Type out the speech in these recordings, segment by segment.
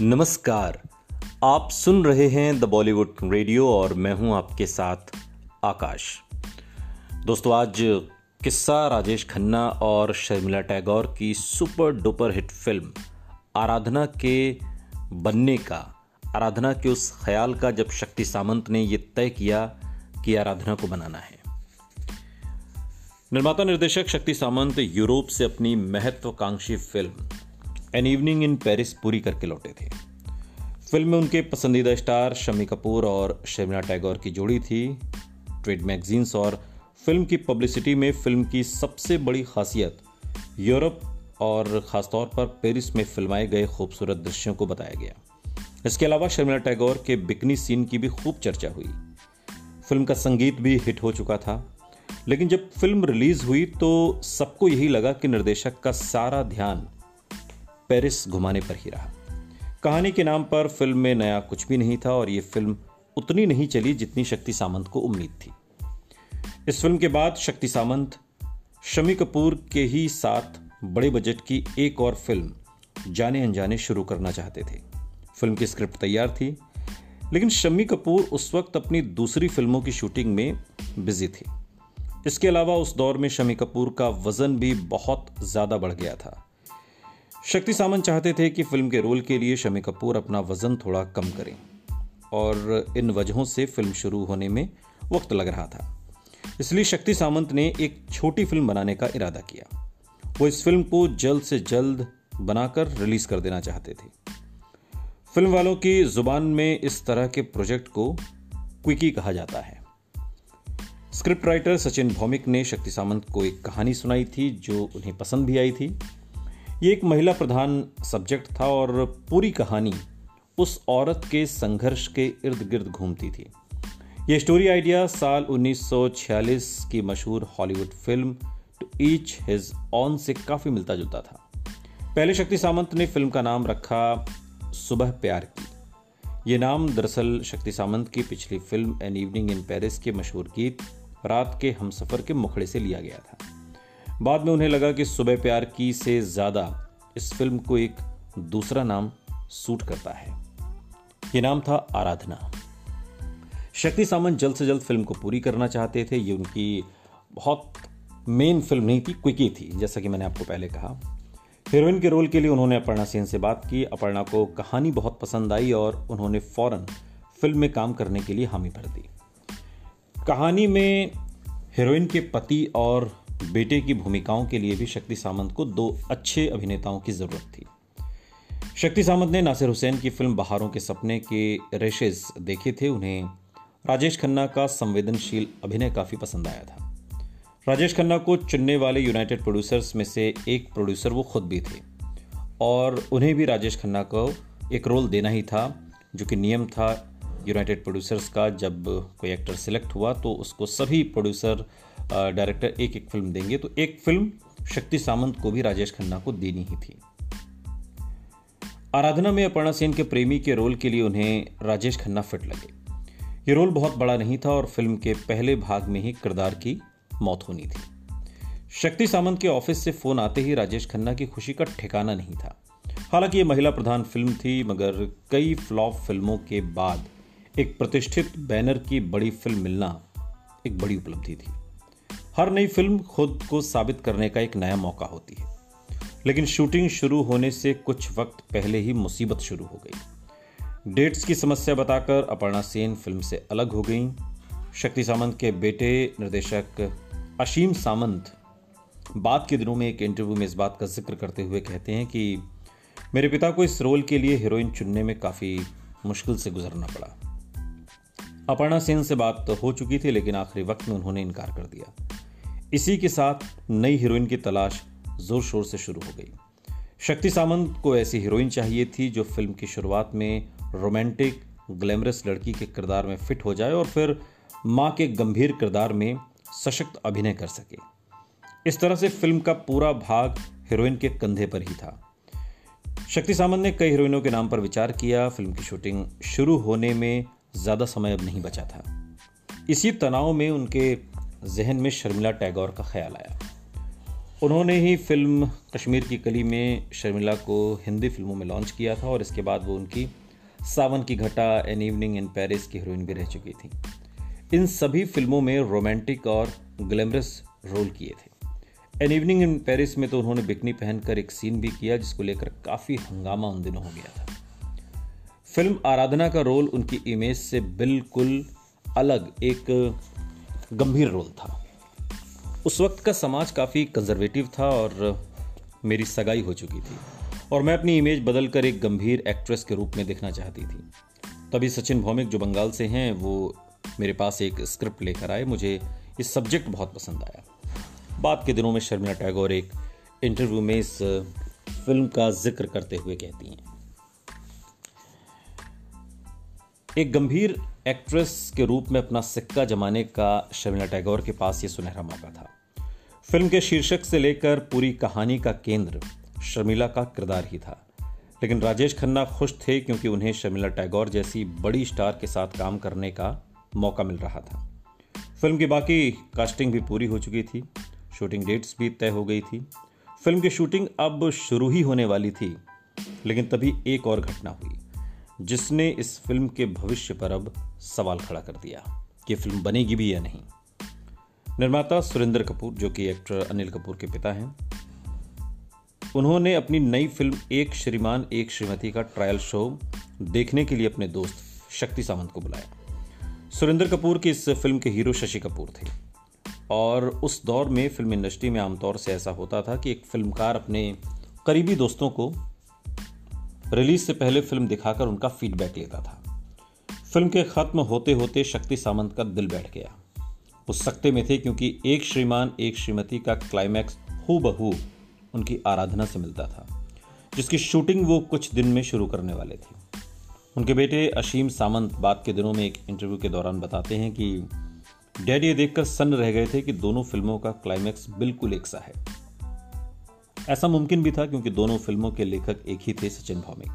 नमस्कार। आप सुन रहे हैं द बॉलीवुड रेडियो और मैं हूँ आपके साथ आकाश। दोस्तों, आज किस्सा राजेश खन्ना और शर्मिला टैगोर की super duper hit film Aradhana के बनने का, आराधना के उस ख्याल का जब शक्ति सामंत ने यह तय किया कि आराधना को बनाना है। निर्माता निर्देशक शक्ति सामंत यूरोप से अपनी महत्वाकांक्षी film an evening in Paris पूरी करके लौटे थे। फ़िल्म में उनके पसंदीदा स्टार शमी कपूर और शर्मिला टैगोर की जोड़ी थी। ट्रेड मैगजीन्स और फ़िल्म की पब्लिसिटी में फ़िल्म की सबसे बड़ी खासियत यूरोप और ख़ासतौर पर पेरिस में फिल्माए गए खूबसूरत दृश्यों को बताया गया। इसके अलावा शर्मिला टैगोर के बिकनी सीन की भी खूब चर्चा हुई। फ़िल्म का संगीत भी हिट हो चुका था। लेकिन जब फ़िल्म रिलीज़ हुई तो सबको यही लगा कि निर्देशक का सारा ध्यान पेरिस घुमाने पर ही रहा। कहानी के नाम पर फ़िल्म में नया कुछ भी नहीं था और ये फ़िल्म उतनी नहीं चली जितनी शक्ति सामंत को उम्मीद थी। इस फ़िल्म के बाद शक्ति सामंत, शमी कपूर के ही साथ बड़े बजट की एक और फ़िल्म, जाने अनजाने शुरू करना चाहते थे। फ़िल्म की स्क्रिप्ट तैयार थी, लेकिन शम्मी कपूर उस वक्त अपनी दूसरी फ़िल्मों की शूटिंग में बिज़ी थी। इसके अलावा उस दौर में शमी कपूर का वज़न भी बहुत ज़्यादा बढ़ गया था। शक्ति सामंत चाहते थे कि फ़िल्म के रोल के लिए शमी कपूर अपना वज़न थोड़ा कम करें, और इन वजहों से फ़िल्म शुरू होने में वक्त लग रहा था। इसलिए शक्ति सामंत ने एक छोटी फ़िल्म बनाने का इरादा किया। वो इस फ़िल्म को जल्द से जल्द बनाकर रिलीज़ कर देना चाहते थे। फ़िल्म वालों की ज़ुबान में इस तरह के प्रोजेक्ट को क्विकी कहा जाता है। स्क्रिप्ट राइटर सचिन भौमिक ने शक्ति सामंत को एक कहानी सुनाई थी जो उन्हें पसंद भी आई थी। ये एक महिला प्रधान सब्जेक्ट था और पूरी कहानी उस औरत के संघर्ष के इर्द गिर्द घूमती थी। यह स्टोरी आइडिया साल 1946 की मशहूर Hollywood film to each his own से काफ़ी मिलता जुलता था। पहले शक्ति सामंत ने फ़िल्म का नाम रखा सुबह प्यार की। ये नाम दरअसल शक्ति सामंत की पिछली film an evening in Paris के मशहूर गीत रात के हमसफर के मुखड़े से लिया गया था। बाद में उन्हें लगा कि सुबह प्यार की से ज़्यादा इस फ़िल्म को एक दूसरा नाम सूट करता है। ये नाम था आराधना। शक्ति सामंत जल्द से जल्द फ़िल्म को पूरी करना चाहते थे। ये उनकी बहुत मेन फ़िल्म नहीं थी, क्विकी थी, जैसा कि मैंने आपको पहले कहा। हीरोइन के रोल के लिए उन्होंने अपर्णा सेन से बात की। अपर्णा को कहानी बहुत पसंद आई और उन्होंने फ़ौरन फ़िल्म में काम करने के लिए हामी भर दी। कहानी में हीरोइन के पति और बेटे की भूमिकाओं के लिए भी शक्ति सामंत को दो अच्छे अभिनेताओं की ज़रूरत थी। शक्ति सामंत ने नासिर हुसैन की फ़िल्म बहारों के सपने के रेशेज देखे थे। उन्हें राजेश खन्ना का संवेदनशील अभिनय काफ़ी पसंद आया था। राजेश खन्ना को चुनने वाले यूनाइटेड प्रोड्यूसर्स में से एक प्रोड्यूसर वो खुद भी थे। और उन्हें भी राजेश खन्ना को एक रोल देना ही था, जो कि नियम था यूनाइटेड प्रोड्यूसर्स का। जब कोई एक्टर सिलेक्ट हुआ तो उसको सभी प्रोड्यूसर डायरेक्टर एक एक फ़िल्म देंगे तो एक फ़िल्म शक्ति सामंत को भी राजेश खन्ना को देनी ही थी। आराधना में अपर्णा सेन के प्रेमी के रोल के लिए उन्हें राजेश खन्ना फिट लगे। ये रोल बहुत बड़ा नहीं था और फ़िल्म के पहले भाग में ही किरदार की मौत होनी थी। शक्ति सामंत के ऑफ़िस से फ़ोन आते ही राजेश खन्ना की खुशी का ठिकाना नहीं था। हालाँकि ये महिला प्रधान फ़िल्म थी, मगर कई फ्लॉप फ़िल्मों के बाद एक प्रतिष्ठित बैनर की बड़ी फ़िल्म मिलना एक बड़ी उपलब्धि थी। हर नई फ़िल्म खुद को साबित करने का एक नया मौका होती है। लेकिन शूटिंग शुरू होने से कुछ वक्त पहले ही मुसीबत शुरू हो गई। डेट्स की समस्या बताकर अपर्णा सेन फ़िल्म से अलग हो गई। शक्ति सामंत के बेटे निर्देशक अशीम सामंत बाद के दिनों में एक इंटरव्यू में इस बात का ज़िक्र करते हुए कहते हैं कि मेरे पिता को इस रोल के लिए हीरोइन चुनने में काफ़ी मुश्किल से गुजरना पड़ा। अपर्णा सेन से बात तो हो चुकी थी, लेकिन आखिरी वक्त में उन्होंने इनकार कर दिया। इसी के साथ नई हीरोइन की तलाश ज़ोर शोर से शुरू हो गई। शक्ति सामंत को ऐसी हीरोइन चाहिए थी जो फ़िल्म की शुरुआत में रोमांटिक, ग्लैमरस लड़की के किरदार में फिट हो जाए और फिर माँ के गंभीर किरदार में सशक्त अभिनय कर सके। इस तरह से फ़िल्म का पूरा भाग हीरोइन के कंधे पर ही था। शक्ति सामंत ने कई हीरोइनों के नाम पर विचार किया। फ़िल्म की शूटिंग शुरू होने में ज़्यादा समय अब नहीं बचा था। इसी तनाव में उनके जहन में शर्मिला टैगोर का ख्याल आया। उन्होंने ही फ़िल्म कश्मीर की कली में शर्मिला को हिंदी फ़िल्मों में लॉन्च किया था और इसके बाद वो उनकी Sawan Ki Ghata an evening in Paris की हीरोइन भी रह चुकी थी। इन सभी फ़िल्मों में रोमांटिक और ग्लैमरस रोल किए थे। एन इवनिंग इन पेरिस में तो उन्होंने बिकनी पहनकर एक सीन भी किया, जिसको लेकर काफ़ी हंगामा उन दिनों हो गया था। फ़िल्म आराधना का रोल उनकी इमेज से बिल्कुल अलग, एक गंभीर रोल था। उस वक्त का समाज काफ़ी कंजर्वेटिव था और मेरी सगाई हो चुकी थी और मैं अपनी इमेज बदलकर एक गंभीर एक्ट्रेस के रूप में देखना चाहती थी। तभी सचिन भौमिक जो बंगाल से हैं, वो मेरे पास एक स्क्रिप्ट लेकर आए। मुझे ये सब्जेक्ट बहुत पसंद आया। बाद के दिनों में शर्मिला टैगोर एक इंटरव्यू में इस फ़िल्म का ज़िक्र करते हुए कहती हैं। एक गंभीर एक्ट्रेस के रूप में अपना सिक्का जमाने का शर्मिला टैगोर के पास ये सुनहरा मौका था। फ़िल्म के शीर्षक से लेकर पूरी कहानी का केंद्र शर्मिला का किरदार ही था। लेकिन राजेश खन्ना खुश थे क्योंकि उन्हें शर्मिला टैगोर जैसी बड़ी स्टार के साथ काम करने का मौका मिल रहा था। फ़िल्म की बाकी कास्टिंग भी पूरी हो चुकी थी। शूटिंग डेट्स भी तय हो गई थी। फ़िल्म की शूटिंग अब शुरू ही होने वाली थी, लेकिन तभी एक और घटना हुई। जिसने इस फ़िल्म के भविष्य पर अब सवाल खड़ा कर दिया, कि फ़िल्म बनेगी भी या नहीं। निर्माता सुरेंद्र कपूर, जो कि एक्टर अनिल कपूर के पिता हैं, उन्होंने अपनी नई फ़िल्म एक श्रीमान, एक श्रीमती का ट्रायल शो देखने के लिए अपने दोस्त शक्ति सावंत को बुलाया। सुरेंद्र कपूर की इस फ़िल्म के हीरो शशि कपूर थे। और उस दौर में फ़िल्म इंडस्ट्री में आमतौर से ऐसा होता था कि एक फिल्मकार अपने करीबी दोस्तों को रिलीज़ से पहले फ़िल्म दिखाकर उनका फीडबैक लेता था। फ़िल्म के खत्म होते होते शक्ति सामंत का दिल बैठ गया। उस सकते में थे क्योंकि एक श्रीमान, एक श्रीमती का क्लाइमैक्स हु बहू उनकी आराधना से मिलता था, जिसकी शूटिंग वो कुछ दिन में शुरू करने वाले थे। उनके बेटे अशीम सामंत बाद के दिनों में एक इंटरव्यू के दौरान बताते हैं कि डैडी ये देखकर सन्न रह गए थे कि दोनों फ़िल्मों का क्लाइमैक्स बिल्कुल एक सा है। ऐसा मुमकिन भी था क्योंकि दोनों फ़िल्मों के लेखक एक ही थे सचिन भौमिक।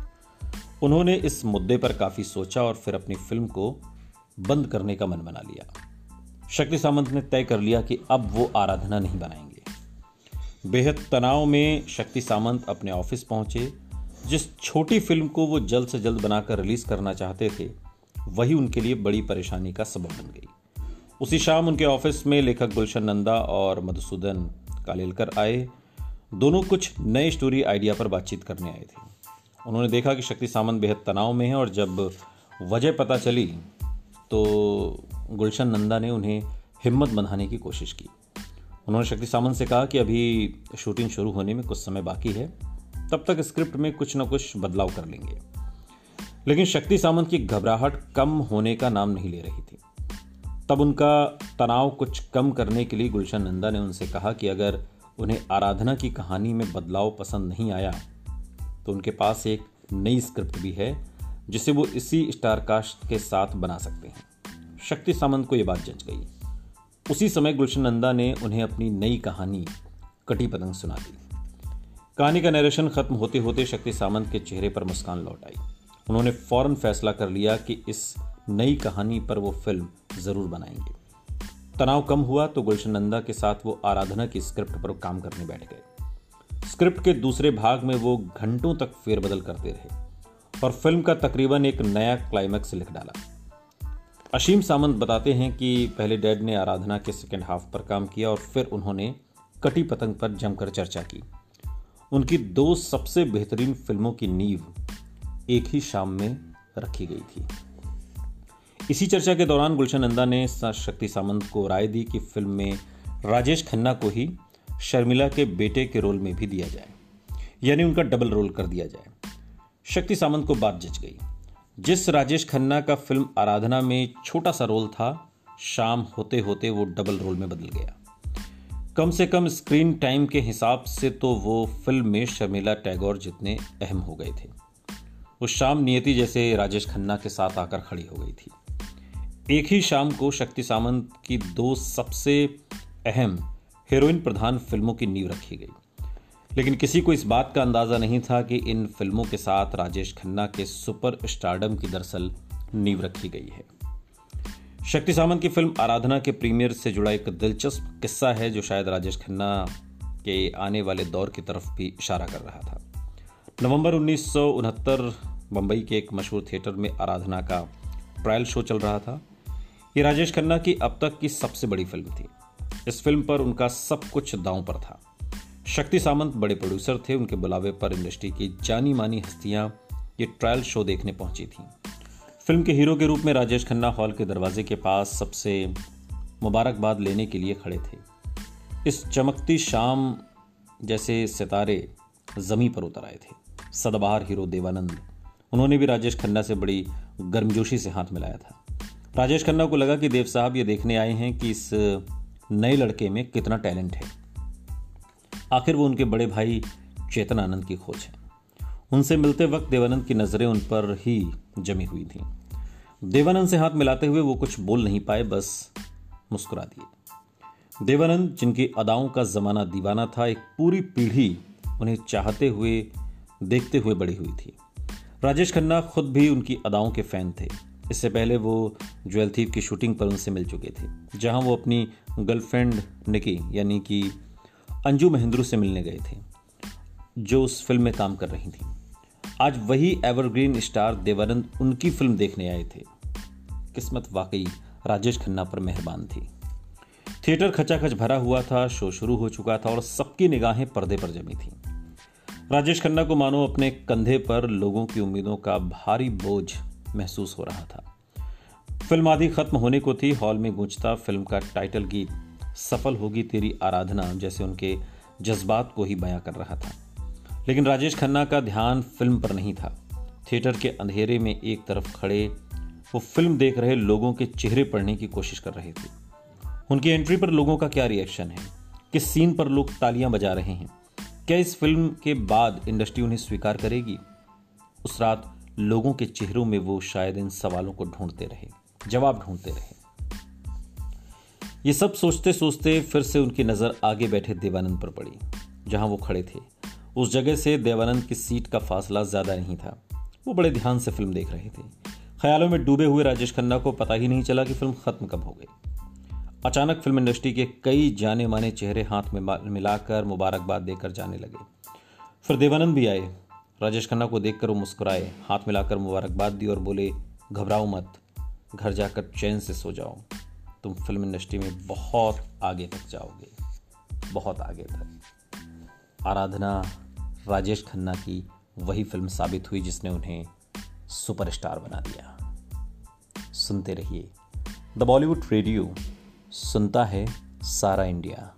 उन्होंने इस मुद्दे पर काफ़ी सोचा और फिर अपनी फ़िल्म को बंद करने का मन बना लिया। शक्ति सामंत ने तय कर लिया कि अब वो आराधना नहीं बनाएँगे। बेहद तनाव में शक्ति सामंत अपने ऑफ़िस पहुँचे। जिस छोटी फ़िल्म को वो जल्द से जल्द बनाकर रिलीज़ करना चाहते थे, वही उनके लिए बड़ी परेशानी का सबब बन गई। उसी शाम उनके ऑफ़िस में लेखक गुलशन नंदा और मधुसूदन कालेलकर आए। दोनों कुछ नए स्टोरी आइडिया पर बातचीत करने आए थे। उन्होंने देखा कि शक्ति सामंत बेहद तनाव में है और जब वजह पता चली तो गुलशन नंदा ने उन्हें हिम्मत बंधाने की कोशिश की। उन्होंने शक्ति सामंत से कहा कि अभी शूटिंग शुरू होने में कुछ समय बाकी है, तब तक स्क्रिप्ट में कुछ न कुछ बदलाव कर लेंगे। लेकिन शक्ति सामंत की घबराहट कम होने का नाम नहीं ले रही थी। तब उनका तनाव कुछ कम करने के लिए गुलशन नंदा ने उनसे कहा कि अगर उन्हें आराधना की कहानी में बदलाव पसंद नहीं आया। तो उनके पास एक नई स्क्रिप्ट भी है, जिसे वो इसी स्टारकास्ट के साथ बना सकते हैं। शक्ति सामंत को यह बात जच गई उसी समय गुलशन नंदा ने उन्हें अपनी नई कहानी, कटी पतंग सुना दी। कहानी का नरेशन खत्म होते होते शक्ति सामंत के चेहरे पर मुस्कान लौट आई। उन्होंने फ़ौरन फैसला कर लिया कि इस नई कहानी पर वो फ़िल्म ज़रूर बनाएँगे। तनाव कम हुआ तो गुलशन नंदा के साथ वो आराधना की स्क्रिप्ट पर काम करने बैठ गए। स्क्रिप्ट के दूसरे भाग में वो घंटों तक फेरबदल करते रहे और फ़िल्म का तकरीबन एक नया क्लाइमैक्स लिख डाला। अशीम सामंत बताते हैं कि पहले डैड ने आराधना के सेकेंड हाफ़ पर काम किया और फिर उन्होंने कटी पतंग पर जमकर चर्चा की। उनकी दो सबसे बेहतरीन फ़िल्मों की नींव एक ही शाम में रखी गई थी। इसी चर्चा के दौरान गुलशन नंदा ने शक्ति सामंत को राय दी कि फ़िल्म में राजेश खन्ना को ही शर्मिला के बेटे के रोल में भी दिया जाए, यानी उनका डबल रोल कर दिया जाए। शक्ति सामंत को बात जच गई। जिस राजेश खन्ना का फ़िल्म आराधना में छोटा सा रोल था, शाम होते होते वो डबल रोल में बदल गया। कम से कम स्क्रीन टाइम के हिसाब से तो वो फ़िल्म में शर्मिला टैगोर जितने अहम हो गए थे। उस शाम नियति जैसे राजेश खन्ना के साथ आकर खड़ी हो गई थी। एक ही शाम को शक्ति सामंत की दो सबसे अहम हीरोइन प्रधान फ़िल्मों की नींव रखी गई। लेकिन किसी को इस बात का अंदाज़ा नहीं था कि इन फ़िल्मों के साथ राजेश खन्ना के सुपर स्टारडम की दरअसल नींव रखी गई है। शक्ति सामंत की फ़िल्म आराधना के प्रीमियर से जुड़ा एक दिलचस्प किस्सा है जो शायद राजेश खन्ना के आने वाले दौर की तरफ़ भी इशारा कर रहा था। नवंबर उन्नीस सौ उनहत्तर मुंबई के एक मशहूर थिएटर में आराधना का ट्रायल शो चल रहा था। ये राजेश खन्ना की अब तक की सबसे बड़ी फ़िल्म थी। इस फ़िल्म पर उनका सब कुछ दांव पर था। शक्ति सामंत बड़े प्रोड्यूसर थे, उनके बुलावे पर इंडस्ट्री की जानी मानी हस्तियाँ ये ट्रायल शो देखने पहुँची थी। फ़िल्म के हीरो के रूप में राजेश खन्ना हॉल के दरवाजे के पास सबसे मुबारकबाद लेने के लिए खड़े थे। इस चमकती शाम जैसे सितारे जमी पर उतर आए थे। सदाबहार हीरो देवानंद। उन्होंने भी राजेश खन्ना से बड़ी गर्मजोशी से हाथ मिलाया था। राजेश खन्ना को लगा कि देव साहब ये देखने आए हैं कि इस नए लड़के में कितना टैलेंट है। आखिर वो उनके बड़े भाई चेतन आनंद की खोज है। उनसे मिलते वक्त देवानंद की नज़रें उन पर ही जमी हुई थी। देवानंद से हाथ मिलाते हुए वो कुछ बोल नहीं पाए, बस मुस्कुरा दिए। देवानंद, जिनकी अदाओं का जमाना दीवाना था, एक पूरी पीढ़ी उन्हें चाहते हुए, देखते हुए बड़ी हुई थी। राजेश खन्ना खुद भी उनकी अदाओं के फ़ैन थे। इससे पहले वो ज्वेल थीप की शूटिंग पर उनसे मिल चुके थे, जहाँ वो अपनी गर्लफ्रेंड निकी, यानी कि अंजू महेंद्रू से मिलने गए थे, जो उस फ़िल्म में काम कर रही थी। आज वही एवरग्रीन स्टार देवानंद उनकी फ़िल्म देखने आए थे। किस्मत वाकई राजेश खन्ना पर मेहरबान थी। थिएटर खचाखच भरा हुआ था, शो शुरू हो चुका था और सबकी निगाहें पर्दे पर जमी थी। राजेश खन्ना को मानो अपने कंधे पर लोगों की उम्मीदों का भारी बोझ महसूस हो रहा था। फ़िल्म आदि खत्म होने को थी, हॉल में गूंजता फ़िल्म का टाइटल गीत, सफल होगी तेरी आराधना, जैसे उनके जज्बात को ही बयां कर रहा था। लेकिन राजेश खन्ना का ध्यान फ़िल्म पर नहीं था। थिएटर के अंधेरे में एक तरफ़ खड़े, वो फ़िल्म देख रहे लोगों के चेहरे पढ़ने की कोशिश कर रहे थे। उनकी एंट्री पर लोगों का क्या रिएक्शन है? किस सीन पर लोग तालियाँ बजा रहे हैं? क्या इस फ़िल्म के बाद इंडस्ट्री उन्हें स्वीकार करेगी? उस रात लोगों के चेहरों में वो शायद इन सवालों को ढूंढते रहे, जवाब ढूंढते रहे। ये सब सोचते सोचते फिर से उनकी नज़र आगे बैठे देवानंद पर पड़ी, जहाँ वो खड़े थे। उस जगह से देवानंद की सीट का फासला ज़्यादा नहीं था। वो बड़े ध्यान से फ़िल्म देख रहे थे। ख्यालों में डूबे हुए राजेश खन्ना को पता ही नहीं चला कि फ़िल्म खत्म कब हो गई। अचानक फ़िल्म इंडस्ट्री के कई जाने माने चेहरे हाथ में, मिलाकर मुबारकबाद देकर जाने लगे। फिर देवानंद भी आए। राजेश खन्ना को देखकर वो मुस्कुराए, हाथ मिलाकर मुबारकबाद दी और बोले, घबराओ मत, घर जाकर चैन से सो जाओ। तुम फ़िल्म इंडस्ट्री में बहुत आगे तक जाओगे, बहुत आगे तक। आराधना राजेश खन्ना की वही फ़िल्म साबित हुई जिसने उन्हें सुपरस्टार बना दिया। सुनते रहिए। द बॉलीवुड रेडियो, सुनता है सारा इंडिया।